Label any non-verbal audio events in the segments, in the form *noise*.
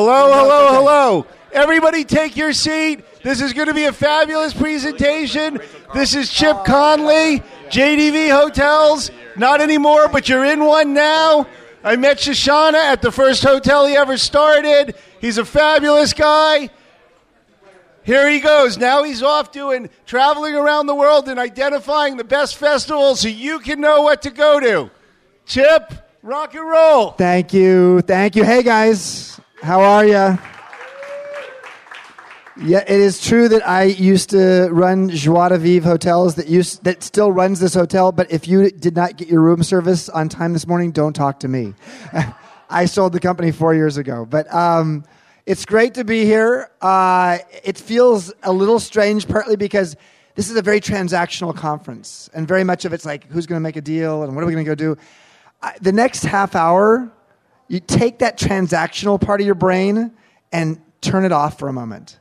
Hello, hello, hello. Everybody take your seat. This is going to be a fabulous presentation. This is Chip Conley, JDV Hotels. Not anymore, but you're in one now. I met Shoshana at the first hotel he ever started. He's a fabulous guy. Here he goes. Now he's off doing traveling around the world and identifying the best festivals so you can know what to go to. Chip, rock and roll. Thank you. Thank you. Hey, guys. How are you? Yeah, it is true that I used to run Joie de Vivre hotels that used that still runs this hotel. But if you did not get your room service on time this morning, don't talk to me. *laughs* I sold the company four years ago, but um, it's great to be here. Uh, it feels a little strange, partly because this is a very transactional conference, and very much of it's like who's going to make a deal and what are we going to go do. I, the next half hour, you take that transactional part of your brain and turn it off for a moment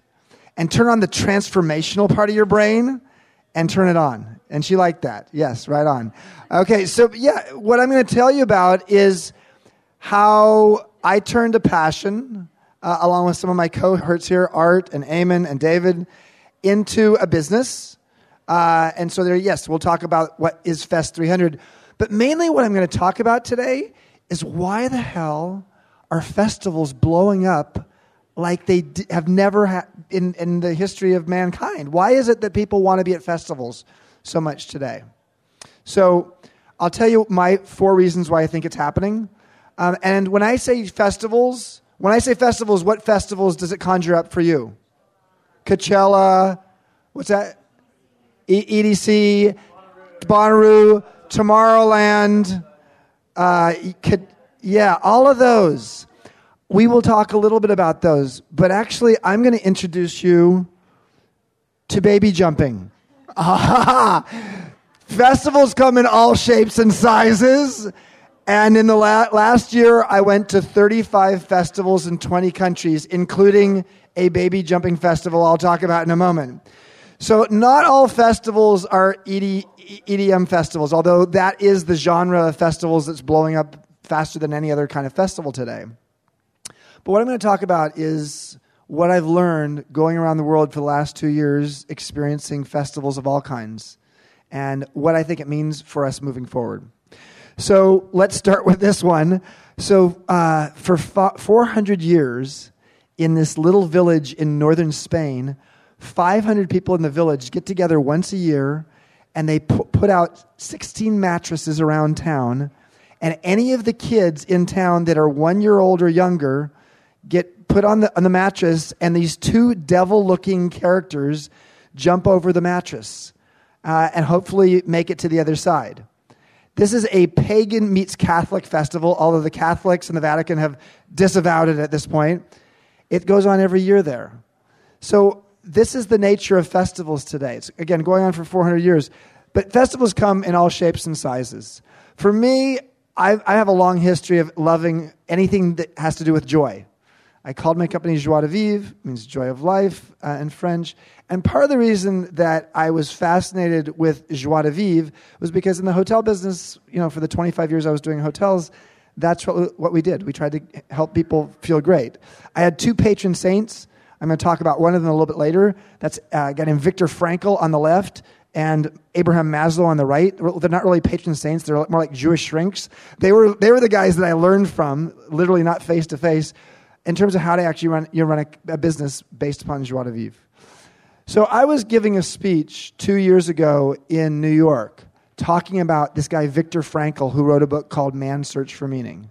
and turn on the transformational part of your brain and turn it on. And she liked that. Yes, right on. Okay, so yeah, what I'm going to tell you about is how I turned a passion, uh, along with some of my cohorts here, Art and Eamon and David, into a business. Uh, and so there, yes, we'll talk about what is Fest 300. But mainly what I'm going to talk about today is why the hell are festivals blowing up like they d- have never had in, in the history of mankind. Why is it that people want to be at festivals so much today? So I'll tell you my four reasons why I think it's happening. Um, and when I say festivals, when I say festivals, what festivals does it conjure up for you? Coachella, what's that? E- EDC, Bonnaroo, Tomorrowland, uh, yeah, all of those we will talk a little bit about those, but actually, I'm going to introduce you to baby jumping. *laughs* Festivals come in all shapes and sizes. And in the la- last year, I went to 35 festivals in 20 countries, including a baby jumping festival I'll talk about in a moment. So, not all festivals are ED- EDM festivals, although that is the genre of festivals that's blowing up faster than any other kind of festival today. But what I'm going to talk about is what I've learned going around the world for the last two years, experiencing festivals of all kinds, and what I think it means for us moving forward. So let's start with this one. So, uh, for 400 years, in this little village in northern Spain, 500 people in the village get together once a year and they put out 16 mattresses around town. And any of the kids in town that are one year old or younger get put on the, on the mattress, and these two devil looking characters jump over the mattress uh, and hopefully make it to the other side. This is a pagan meets Catholic festival, although the Catholics and the Vatican have disavowed it at this point. It goes on every year there. So, this is the nature of festivals today. It's, again, going on for 400 years. But festivals come in all shapes and sizes. For me, I, I have a long history of loving anything that has to do with joy. I called my company Joie de Vivre, means joy of life uh, in French. And part of the reason that I was fascinated with Joie de Vivre was because in the hotel business, you know, for the 25 years I was doing hotels, that's what, what we did. We tried to help people feel great. I had two patron saints. I'm going to talk about one of them a little bit later. That's uh, a guy named Viktor Frankl on the left and Abraham Maslow on the right. They're not really patron saints. They're more like Jewish shrinks. They were, they were the guys that I learned from, literally not face to face, in terms of how to actually run, you run a, a business based upon joie de vivre. So I was giving a speech two years ago in New York talking about this guy, Viktor Frankl, who wrote a book called Man's Search for Meaning.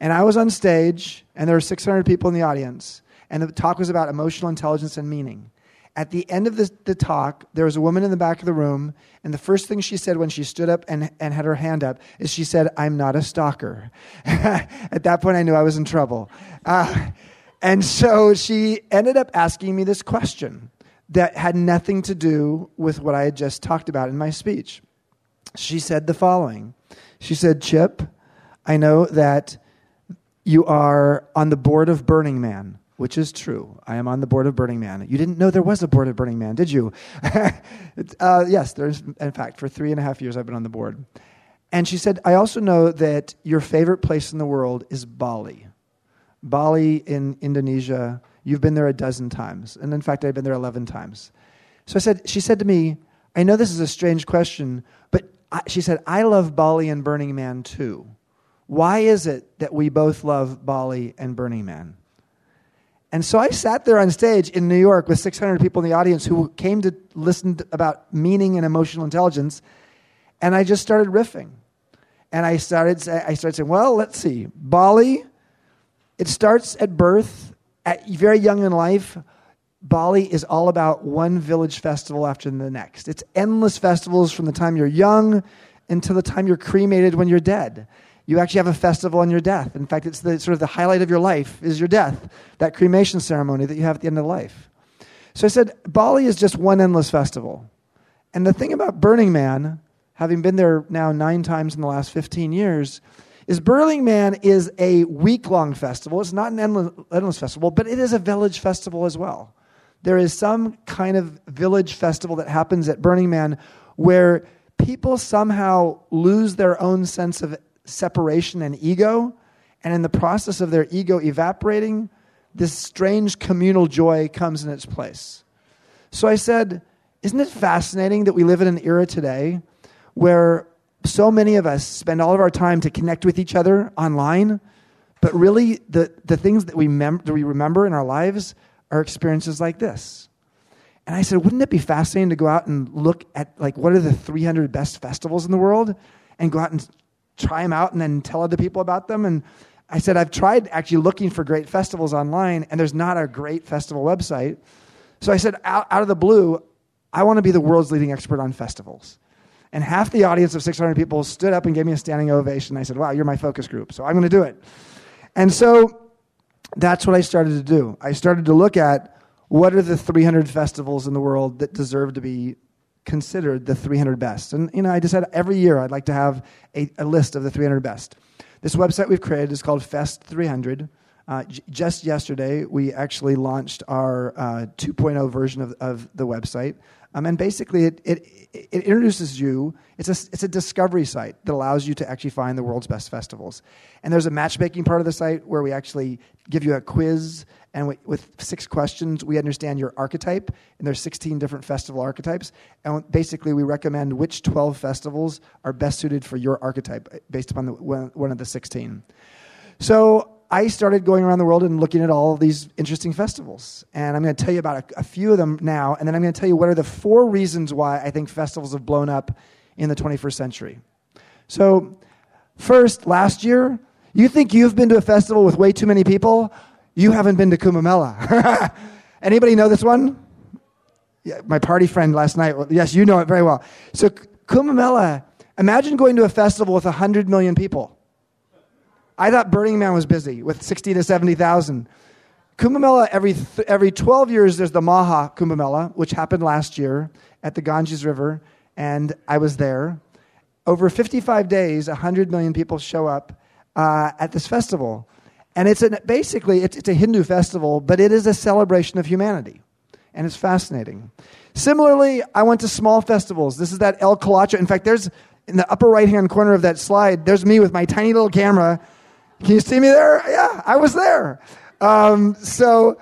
And I was on stage, and there were 600 people in the audience, and the talk was about emotional intelligence and meaning. At the end of the, the talk, there was a woman in the back of the room, and the first thing she said when she stood up and, and had her hand up is she said, I'm not a stalker. *laughs* At that point, I knew I was in trouble. Uh, and so she ended up asking me this question that had nothing to do with what I had just talked about in my speech. She said the following She said, Chip, I know that you are on the board of Burning Man which is true. I am on the board of Burning Man. You didn't know there was a board of Burning Man, did you? *laughs* uh, yes, there's, in fact, for three and a half years I've been on the board. And she said, I also know that your favorite place in the world is Bali. Bali in Indonesia, you've been there a dozen times. And in fact, I've been there 11 times. So I said, she said to me, I know this is a strange question, but I, she said, I love Bali and Burning Man too. Why is it that we both love Bali and Burning Man? And so I sat there on stage in New York with 600 people in the audience who came to listen about meaning and emotional intelligence, and I just started riffing. And I started, I started saying, well, let's see. Bali, it starts at birth, at very young in life. Bali is all about one village festival after the next. It's endless festivals from the time you're young until the time you're cremated when you're dead. You actually have a festival on your death. In fact, it's the sort of the highlight of your life is your death, that cremation ceremony that you have at the end of life. So I said, Bali is just one endless festival. And the thing about Burning Man, having been there now nine times in the last 15 years, is Burning Man is a week long festival. It's not an endless, endless festival, but it is a village festival as well. There is some kind of village festival that happens at Burning Man where people somehow lose their own sense of separation and ego. And in the process of their ego evaporating, this strange communal joy comes in its place. So I said, Isn't it fascinating that we live in an era today where so many of us spend all of our time to connect with each other online, but really the, the things that we, mem- that we remember in our lives are experiences like this? And I said, Wouldn't it be fascinating to go out and look at like what are the 300 best festivals in the world and go out and try them out and then tell other people about them. And I said, I've tried actually looking for great festivals online, and there's not a great festival website. So I said, out, out of the blue, I want to be the world's leading expert on festivals. And half the audience of 600 people stood up and gave me a standing ovation. I said, Wow, you're my focus group. So I'm going to do it. And so that's what I started to do. I started to look at what are the 300 festivals in the world that deserve to be considered the 300 best. And you know, I decided every year I'd like to have a, a list of the 300 best. This website we've created is called Fest 300. Uh, j- just yesterday, we actually launched our uh, 2.0 version of, of the website. Um, and basically, it, it, it introduces you, it's a, it's a discovery site that allows you to actually find the world's best festivals. And there's a matchmaking part of the site where we actually give you a quiz and we, with six questions, we understand your archetype, and there's 16 different festival archetypes. And basically, we recommend which 12 festivals are best suited for your archetype based upon the, one of the 16. So I started going around the world and looking at all these interesting festivals. And I'm going to tell you about a, a few of them now, and then I'm going to tell you what are the four reasons why I think festivals have blown up in the 21st century. So, first, last year, you think you've been to a festival with way too many people? You haven't been to Kumbh Mela. *laughs* Anybody know this one? Yeah, my party friend last night. Yes, you know it very well. So Kumbh Mela, imagine going to a festival with 100 million people. I thought Burning Man was busy with 60 to 70,000. Kumbh Mela, every, th- every 12 years, there's the Maha Kumbh Mela, which happened last year at the Ganges River, and I was there. Over 55 days, 100 million people show up uh, at this festival. And it's an, basically, it's, it's a Hindu festival, but it is a celebration of humanity. And it's fascinating. Similarly, I went to small festivals. This is that El Colacho. In fact, there's in the upper right hand corner of that slide, there's me with my tiny little camera. Can you see me there? Yeah, I was there. Um, so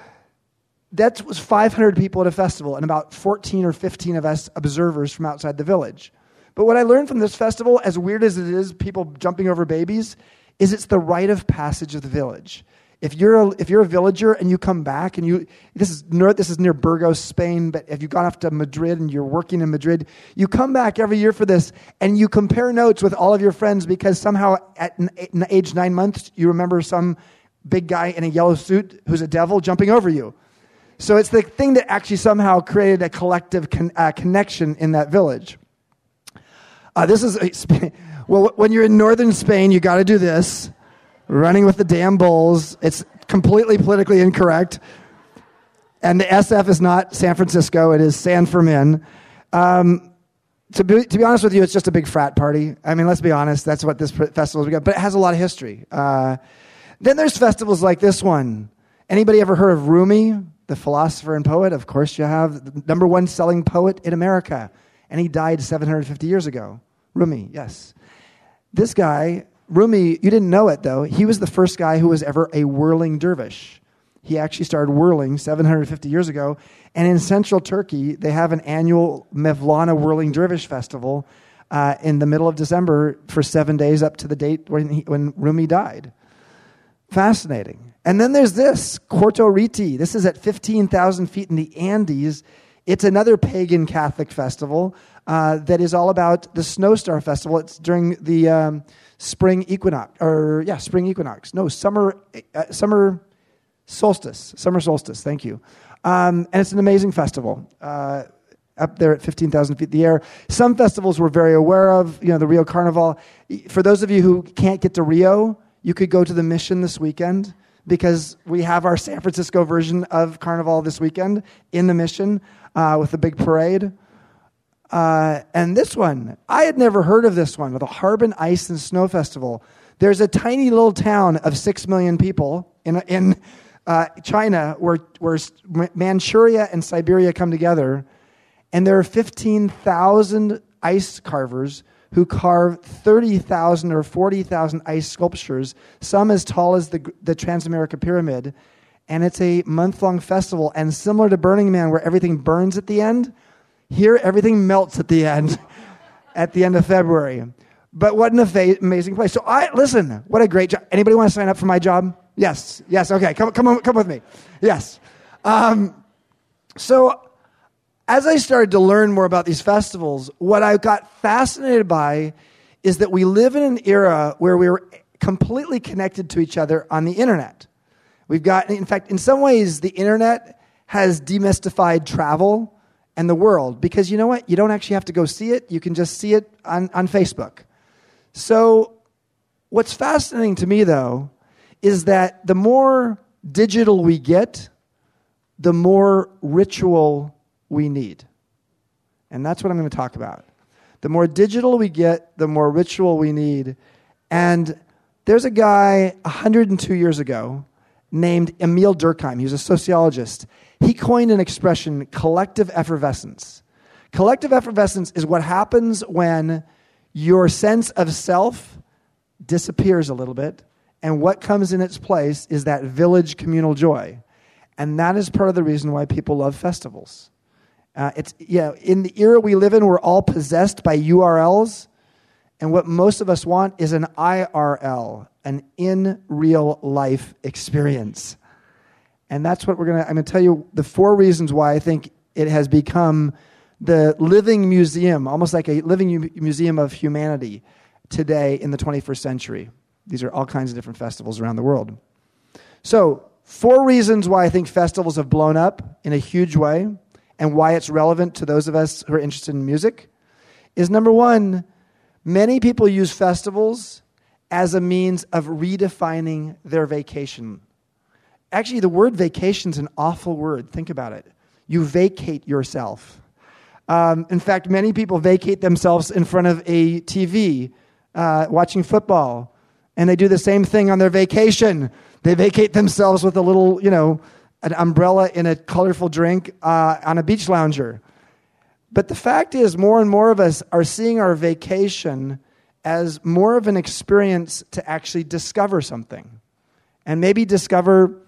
that was 500 people at a festival and about 14 or 15 of us observers from outside the village. But what I learned from this festival, as weird as it is, people jumping over babies, is it's the rite of passage of the village. If you're a, if you're a villager and you come back and you this is near, this is near Burgos, Spain, but if you've gone off to Madrid and you're working in Madrid, you come back every year for this and you compare notes with all of your friends because somehow at age nine months you remember some big guy in a yellow suit who's a devil jumping over you. So it's the thing that actually somehow created a collective con, uh, connection in that village. Uh, this is *laughs* well, when you're in northern Spain, you got to do this running with the damn bulls. It's completely politically incorrect. And the SF is not San Francisco, it is San Fermin. Um, to be, to be honest with you, it's just a big frat party. I mean, let's be honest, that's what this festival is. But it has a lot of history. Uh, then there's festivals like this one. Anybody ever heard of Rumi, the philosopher and poet? Of course you have. The number one selling poet in America. And he died 750 years ago. Rumi, yes. This guy Rumi, you didn't know it though. He was the first guy who was ever a whirling dervish. He actually started whirling 750 years ago. And in central Turkey, they have an annual Mevlana Whirling Dervish Festival uh, in the middle of December for seven days up to the date when, he, when Rumi died. Fascinating. And then there's this, Qoyllur Rit'i. This is at 15,000 feet in the Andes. It's another pagan Catholic festival uh, that is all about the Snow Star Festival. It's during the um, spring equinox, or yeah, spring equinox. No, summer, uh, summer solstice, summer solstice. Thank you. Um, and it's an amazing festival. Uh, up there at 15,000 feet in the air. Some festivals we're very aware of, you know, the Rio Carnival. For those of you who can't get to Rio, you could go to the Mission this weekend because we have our San Francisco version of Carnival this weekend in the Mission uh, with a big parade. Uh, and this one, I had never heard of this one, the Harbin Ice and Snow Festival. There's a tiny little town of six million people in, in uh, China where, where Manchuria and Siberia come together, and there are 15,000 ice carvers who carve 30,000 or 40,000 ice sculptures, some as tall as the, the Transamerica Pyramid. And it's a month long festival. And similar to Burning Man, where everything burns at the end, here, everything melts at the end, *laughs* at the end of February. But what an amazing place. So I listen, what a great job. Anybody want to sign up for my job? Yes, yes, okay. Come, come, on, come with me. Yes. Um, so as I started to learn more about these festivals, what I got fascinated by is that we live in an era where we're completely connected to each other on the internet. We've got, in fact, in some ways, the internet has demystified travel and the world because you know what? You don't actually have to go see it, you can just see it on, on Facebook. So, what's fascinating to me though is that the more digital we get, the more ritual we need. And that's what I'm going to talk about. The more digital we get, the more ritual we need. And there's a guy 102 years ago named Emile Durkheim. He was a sociologist he coined an expression collective effervescence. Collective effervescence is what happens when your sense of self disappears a little bit, and what comes in its place is that village communal joy. And that is part of the reason why people love festivals. Uh, it's, yeah, in the era we live in, we're all possessed by URLs, and what most of us want is an IRL, an in real life experience. And that's what we're going to, I'm going to tell you the four reasons why I think it has become the living museum, almost like a living museum of humanity today in the 21st century. These are all kinds of different festivals around the world. So, four reasons why I think festivals have blown up in a huge way and why it's relevant to those of us who are interested in music is number one, many people use festivals as a means of redefining their vacation Actually, the word vacation is an awful word. Think about it. You vacate yourself. Um, in fact, many people vacate themselves in front of a TV uh, watching football, and they do the same thing on their vacation. They vacate themselves with a little, you know, an umbrella in a colorful drink uh, on a beach lounger. But the fact is, more and more of us are seeing our vacation as more of an experience to actually discover something. And maybe discover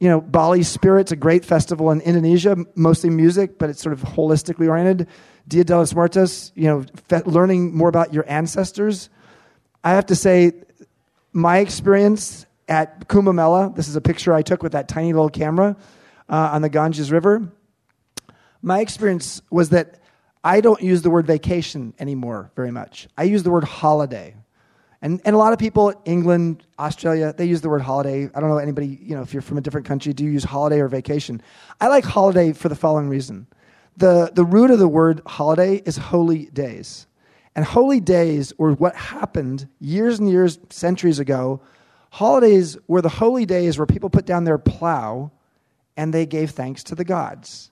you know, Bali Spirit's a great festival in Indonesia, mostly music, but it's sort of holistically oriented. Dia de los Muertos, you know, fe- learning more about your ancestors. I have to say, my experience at Kumbh Mela, this is a picture I took with that tiny little camera uh, on the Ganges River. My experience was that I don't use the word vacation anymore very much. I use the word holiday. And, and a lot of people, England, Australia, they use the word holiday. I don't know anybody, you know, if you're from a different country, do you use holiday or vacation? I like holiday for the following reason. The, the root of the word holiday is holy days. And holy days were what happened years and years, centuries ago. Holidays were the holy days where people put down their plow and they gave thanks to the gods.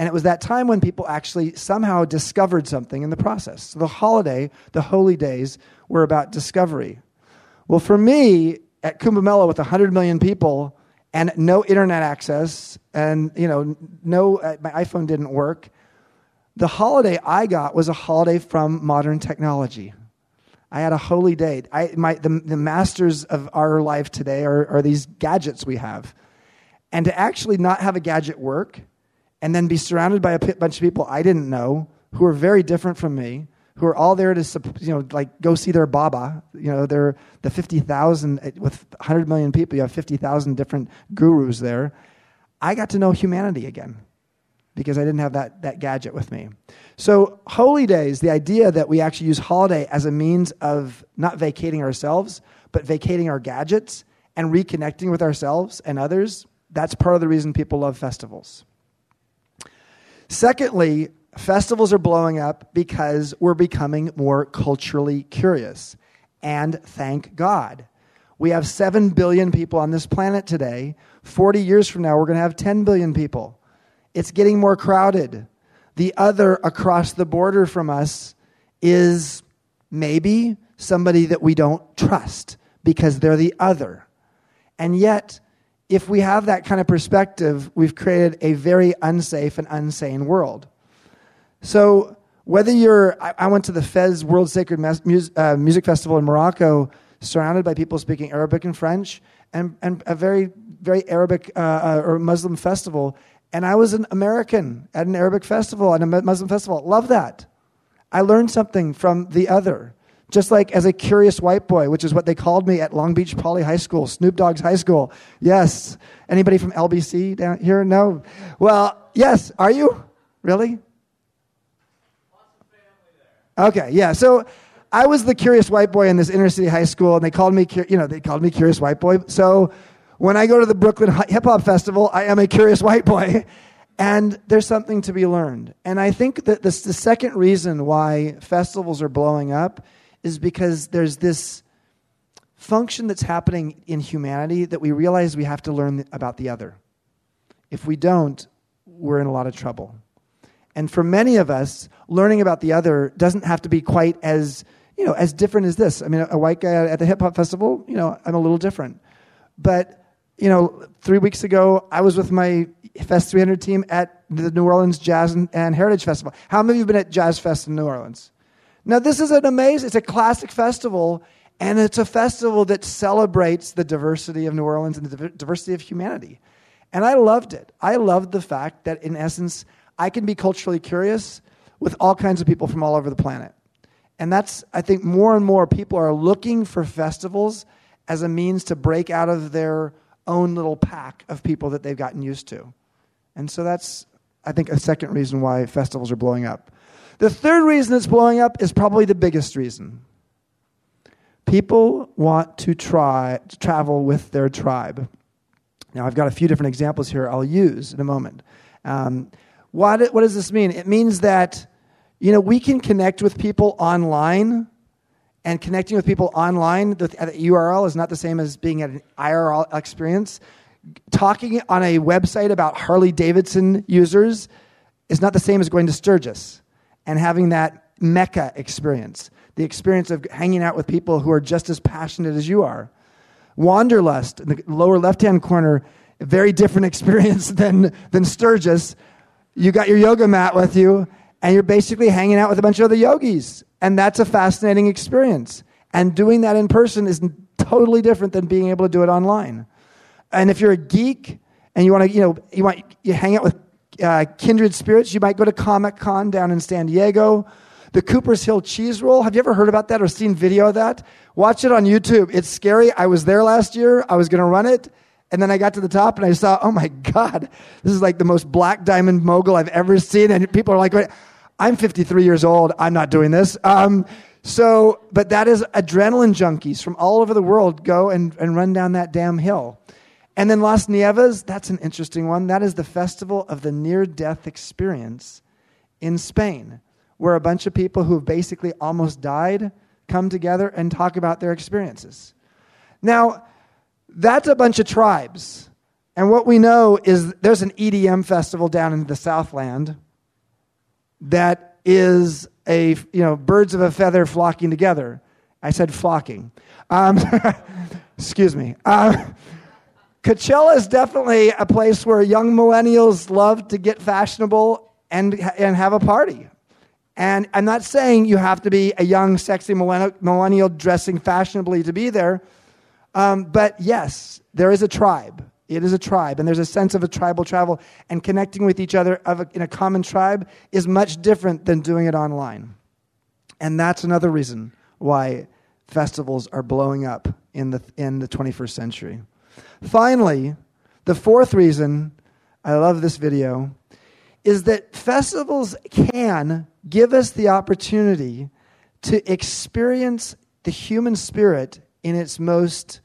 And it was that time when people actually somehow discovered something in the process. So the holiday, the holy days, were about discovery. Well, for me, at Kumbh with 100 million people and no internet access, and you know, no, uh, my iPhone didn't work, the holiday I got was a holiday from modern technology. I had a holy day. I, my, the, the masters of our life today are, are these gadgets we have. And to actually not have a gadget work and then be surrounded by a bunch of people I didn't know who are very different from me, who are all there to, you know, like go see their Baba. You know, they're the 50,000, eh, with 100 million people, you have 50,000 different gurus there. I got to know humanity again because I didn't have that, that gadget with me. So, holy days, the idea that we actually use holiday as a means of not vacating ourselves, but vacating our gadgets and reconnecting with ourselves and others, that's part of the reason people love festivals. Secondly, festivals are blowing up because we're becoming more culturally curious. And thank God. We have 7 billion people on this planet today. 40 years from now, we're going to have 10 billion people. It's getting more crowded. The other across the border from us is maybe somebody that we don't trust because they're the other. And yet, if we have that kind of perspective, we've created a very unsafe and unsane world. So, whether you're, I, I went to the Fez World Sacred Mus- uh, Music Festival in Morocco, surrounded by people speaking Arabic and French, and, and a very, very Arabic uh, uh, or Muslim festival. And I was an American at an Arabic festival, at a Muslim festival. Love that. I learned something from the other. Just like as a curious white boy, which is what they called me at Long Beach Poly High School, Snoop Dogg's high school. Yes. Anybody from LBC down here? No. Well, yes. Are you? Really? Okay, yeah. So I was the curious white boy in this inner city high school, and they called me, you know, they called me curious white boy. So when I go to the Brooklyn Hip Hop Festival, I am a curious white boy. *laughs* And there's something to be learned. And I think that this, the second reason why festivals are blowing up is because there's this function that's happening in humanity that we realize we have to learn about the other. If we don't, we're in a lot of trouble. And for many of us, learning about the other doesn't have to be quite as, you know, as different as this. I mean, a white guy at the hip hop festival, you know, I'm a little different. But you know, three weeks ago, I was with my Fest 300 team at the New Orleans Jazz and, Heritage Festival. How many of you have been at Jazz Fest in New Orleans? Now, this is an amazing, it's a classic festival, and it's a festival that celebrates the diversity of New Orleans and the diversity of humanity. And I loved it. I loved the fact that, in essence, I can be culturally curious with all kinds of people from all over the planet. And that's, I think, more and more people are looking for festivals as a means to break out of their own little pack of people that they've gotten used to. And so that's, I think, a second reason why festivals are blowing up. The third reason it's blowing up is probably the biggest reason. People want to try to travel with their tribe. Now, I've got a few different examples here I'll use in a moment. Um, what, what does this mean? It means that, you know, we can connect with people online and connecting with people online the, URL is not the same as being at an IRL experience. Talking on a website about Harley Davidson users is not the same as going to Sturgis and having that Mecca experience, the experience of hanging out with people who are just as passionate as you are. Wanderlust in the lower left hand corner, very different *laughs* experience than, than Sturgis. You got your yoga mat with you, and you're basically hanging out with a bunch of other yogis and that's a fascinating experience. And doing that in person is totally different than being able to do it online. And if you're a geek and you want to, you know, you want you hang out with uh, kindred spirits, you might go to Comic Con down in San Diego. The Cooper's Hill cheese roll. Have you ever heard about that or seen video of that? Watch it on YouTube. It's scary. I was there last year. I was going to run it. And then I got to the top and I saw, oh my God, this is like the most black diamond mogul I've ever seen. And people are like, I'm 53 years old. I'm not doing this. Um, so, but that is adrenaline junkies from all over the world go and, and run down that damn hill. And then Las Nieves, that's an interesting one. That is the festival of the near death experience in Spain, where a bunch of people who have basically almost died come together and talk about their experiences. Now, that's a bunch of tribes. And what we know is there's an EDM festival down in the Southland that is a, you know, birds of a feather flocking together. I said flocking. Um, *laughs* excuse me. Uh, Coachella is definitely a place where young millennials love to get fashionable and, and have a party. And I'm not saying you have to be a young, sexy millennial dressing fashionably to be there. Um, but yes, there is a tribe. It is a tribe, and there's a sense of a tribal travel, and connecting with each other a, in a common tribe is much different than doing it online. And that's another reason why festivals are blowing up in the, in the 21st century. Finally, the fourth reason I love this video is that festivals can give us the opportunity to experience the human spirit in its most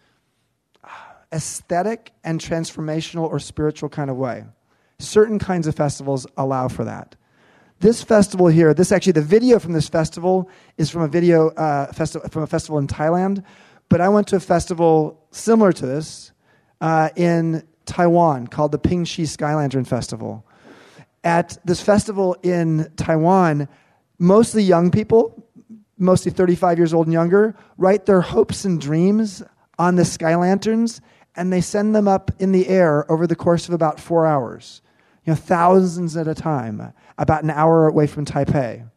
uh, aesthetic and transformational or spiritual kind of way. Certain kinds of festivals allow for that. This festival here, this actually, the video from this festival is from a video uh, festi- from a festival in Thailand, but I went to a festival similar to this uh, in Taiwan called the Pingxi Sky Lantern Festival. At this festival in Taiwan, mostly young people, mostly 35 years old and younger, write their hopes and dreams on the sky lanterns and they send them up in the air over the course of about four hours. You know, thousands at a time, about an hour away from Taipei.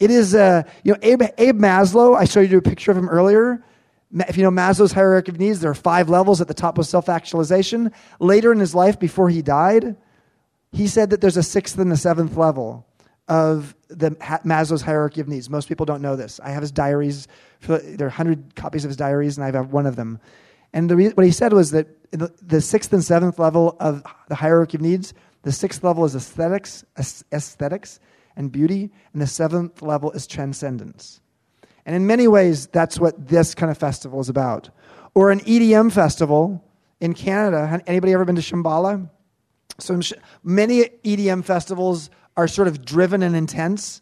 It is, uh, you know, Abe, Abe Maslow, I showed you a picture of him earlier. If you know Maslow's hierarchy of needs, there are five levels at the top of self actualization. Later in his life, before he died, he said that there's a sixth and a seventh level of the Maslow's hierarchy of needs. Most people don't know this. I have his diaries. There are 100 copies of his diaries, and I have one of them. And the, what he said was that the, the sixth and seventh level of the hierarchy of needs, the sixth level is aesthetics, aesthetics and beauty, and the seventh level is transcendence. And in many ways, that's what this kind of festival is about. Or an EDM festival in Canada. Anybody ever been to Shambhala? So many EDM festivals are sort of driven and intense.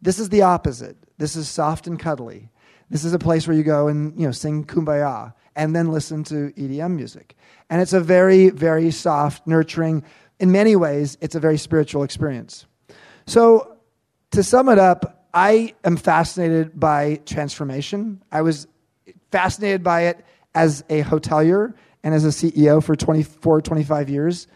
This is the opposite. This is soft and cuddly. This is a place where you go and you know sing kumbaya and then listen to EDM music. And it's a very, very soft, nurturing, in many ways, it's a very spiritual experience. So to sum it up, I am fascinated by transformation. I was fascinated by it as a hotelier and as a CEO for 24, 25 years.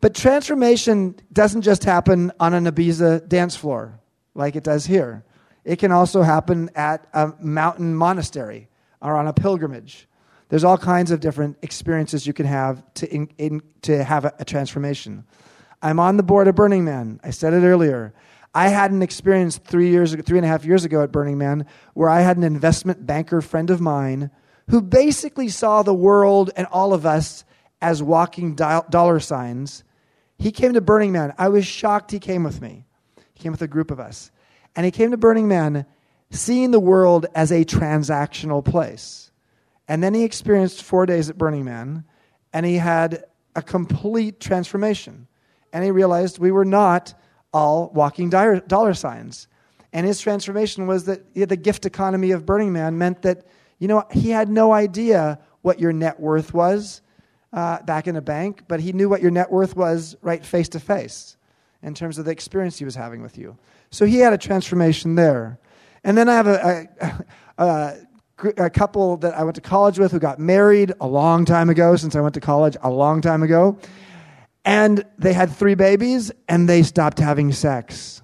But transformation doesn't just happen on an Ibiza dance floor like it does here. It can also happen at a mountain monastery or on a pilgrimage. There's all kinds of different experiences you can have to, in, in, to have a, a transformation. I'm on the board of Burning Man. I said it earlier. I had an experience three years three and a half years ago at Burning Man where I had an investment banker friend of mine who basically saw the world and all of us as walking dollar signs he came to Burning Man. I was shocked he came with me. He came with a group of us. And he came to Burning Man seeing the world as a transactional place. And then he experienced four days at Burning Man, and he had a complete transformation. And he realized we were not all walking dollar signs. And his transformation was that the gift economy of Burning Man meant that, you know, he had no idea what your net worth was uh, back in a bank, but he knew what your net worth was right face to face in terms of the experience he was having with you. So he had a transformation there. And then I have a, a, *laughs* a, a couple that I went to college with who got married a long time ago, since I went to college a long time ago. And they had three babies and they stopped having sex.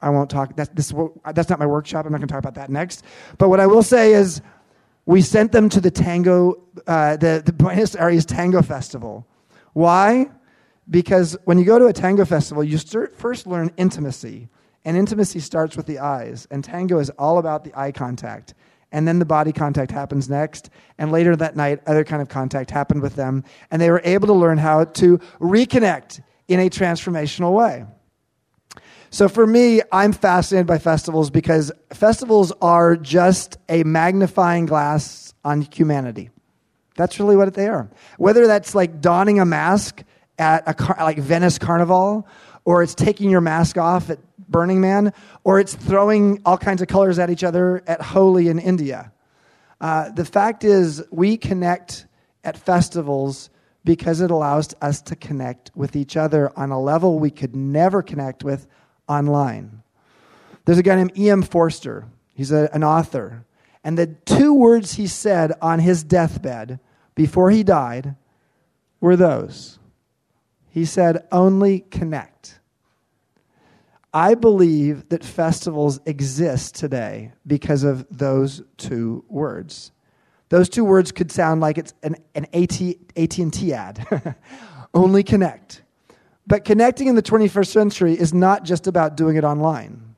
I won't talk, that's, this, that's not my workshop. I'm not going to talk about that next. But what I will say is, we sent them to the tango, uh, the, the Buenos Aires Tango Festival. Why? Because when you go to a tango festival, you start, first learn intimacy. And intimacy starts with the eyes. And tango is all about the eye contact. And then the body contact happens next. And later that night, other kind of contact happened with them. And they were able to learn how to reconnect in a transformational way. So for me, I'm fascinated by festivals because festivals are just a magnifying glass on humanity. That's really what they are. Whether that's like donning a mask at a car, like Venice Carnival, or it's taking your mask off at Burning Man, or it's throwing all kinds of colors at each other at Holi in India. Uh, the fact is, we connect at festivals because it allows us to connect with each other on a level we could never connect with online. There's a guy named E.M. Forster. He's a, an author. And the two words he said on his deathbed before he died were those. He said, only connect. I believe that festivals exist today because of those two words. Those two words could sound like it's an, an AT, AT&T ad. *laughs* Only connect. But connecting in the 21st century is not just about doing it online.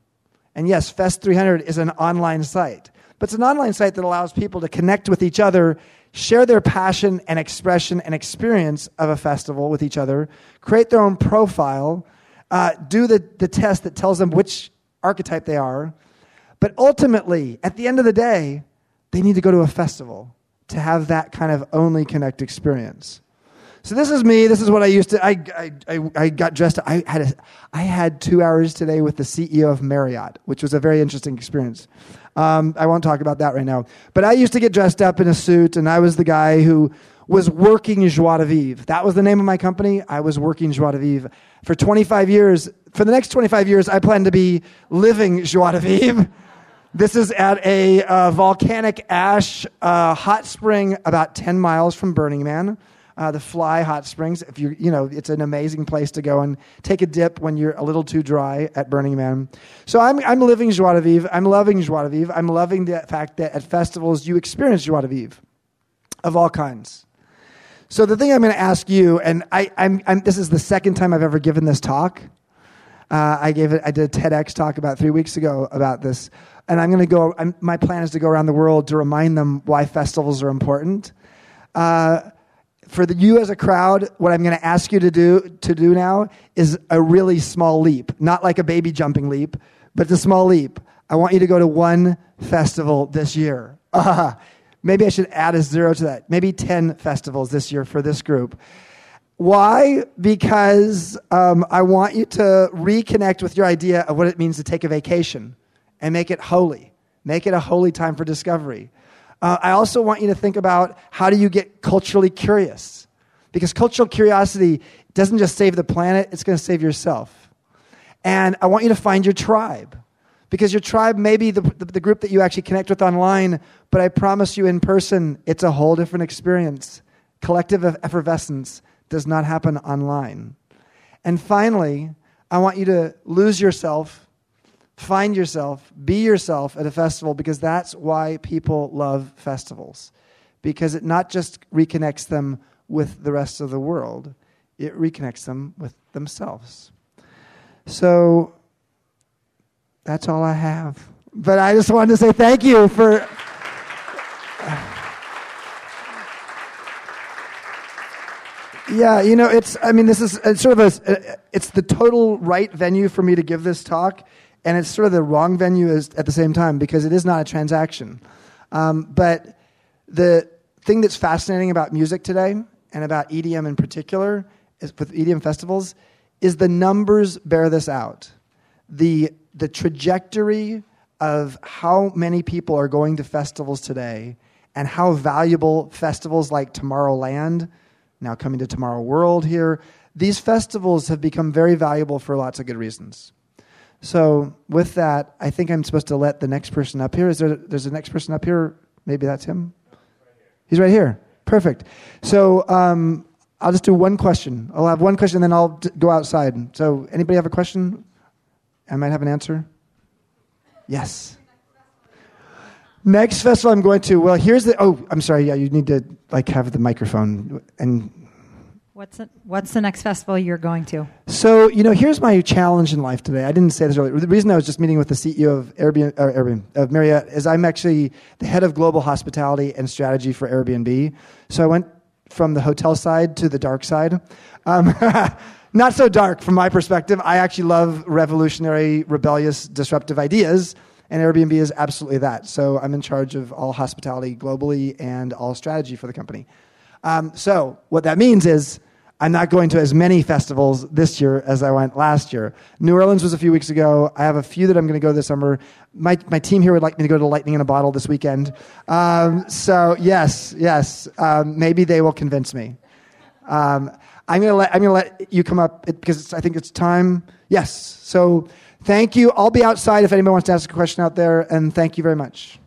And yes, Fest 300 is an online site, but it's an online site that allows people to connect with each other, share their passion and expression and experience of a festival with each other, create their own profile, uh, do the, the test that tells them which archetype they are. But ultimately, at the end of the day, they need to go to a festival to have that kind of only connect experience. So this is me. This is what I used to. I, I, I, got dressed. I had a, I had two hours today with the CEO of Marriott, which was a very interesting experience. Um, I won't talk about that right now. But I used to get dressed up in a suit, and I was the guy who was working Joie de Vivre. That was the name of my company. I was working Joie de Vivre for 25 years. For the next 25 years, I plan to be living Joie de Vivre. This is at a uh, volcanic ash uh, hot spring about 10 miles from Burning Man. Uh, the Fly Hot Springs. If you you know, it's an amazing place to go and take a dip when you're a little too dry at Burning Man. So I'm I'm living joie de vivre. I'm loving joie de vivre. I'm loving the fact that at festivals you experience joie de vivre of all kinds. So the thing I'm going to ask you, and I, I'm, I'm, this is the second time I've ever given this talk. Uh, I gave it. I did a TEDx talk about three weeks ago about this, and I'm going to go. I'm, my plan is to go around the world to remind them why festivals are important. Uh, for the, you as a crowd, what I'm going to ask you to do to do now is a really small leap, not like a baby jumping leap, but a small leap. I want you to go to one festival this year. Uh, *laughs* Maybe I should add a zero to that. Maybe 10 festivals this year for this group. Why? Because um, I want you to reconnect with your idea of what it means to take a vacation and make it holy. Make it a holy time for discovery. Uh, I also want you to think about how do you get culturally curious? Because cultural curiosity doesn't just save the planet, it's going to save yourself. And I want you to find your tribe because your tribe may be the, the, the, group that you actually connect with online, but I promise you in person, it's a whole different experience. Collective effervescence does not happen online. And finally, I want you to lose yourself, find yourself, be yourself at a festival because that's why people love festivals. Because it not just reconnects them with the rest of the world, it reconnects them with themselves. So, that's all I have. But I just wanted to say thank you for. yeah, you know, it's, I mean, this is it's sort of a, it's the total right venue for me to give this talk, and it's sort of the wrong venue as, at the same time because it is not a transaction. Um, but the thing that's fascinating about music today, and about EDM in particular, is with EDM festivals, is the numbers bear this out. The the trajectory of how many people are going to festivals today and how valuable festivals like Tomorrowland, now coming to Tomorrow World here, these festivals have become very valuable for lots of good reasons. So, with that, I think I'm supposed to let the next person up here. Is there there's a next person up here? Maybe that's him. He's right here. Perfect. So, um, I'll just do one question. I'll have one question, then I'll go outside. So, anybody have a question? I might have an answer. Yes. Next festival I'm going to. Well, here's the. Oh, I'm sorry. Yeah, you need to like have the microphone and. What's the, what's the next festival you're going to? So you know, here's my challenge in life today. I didn't say this earlier. The reason I was just meeting with the CEO of Airbnb, Airbnb of Marriott is I'm actually the head of global hospitality and strategy for Airbnb. So I went from the hotel side to the dark side. Um, *laughs* not so dark from my perspective. I actually love revolutionary, rebellious, disruptive ideas, and Airbnb is absolutely that. So I'm in charge of all hospitality globally and all strategy for the company. Um, so what that means is I'm not going to as many festivals this year as I went last year. New Orleans was a few weeks ago. I have a few that I'm going to go this summer. My, my team here would like me to go to Lightning in a Bottle this weekend. Um, so, yes, yes, um, maybe they will convince me. Um, I'm gonna let I'm gonna let you come up because I think it's time. Yes. So thank you. I'll be outside if anybody wants to ask a question out there, and thank you very much.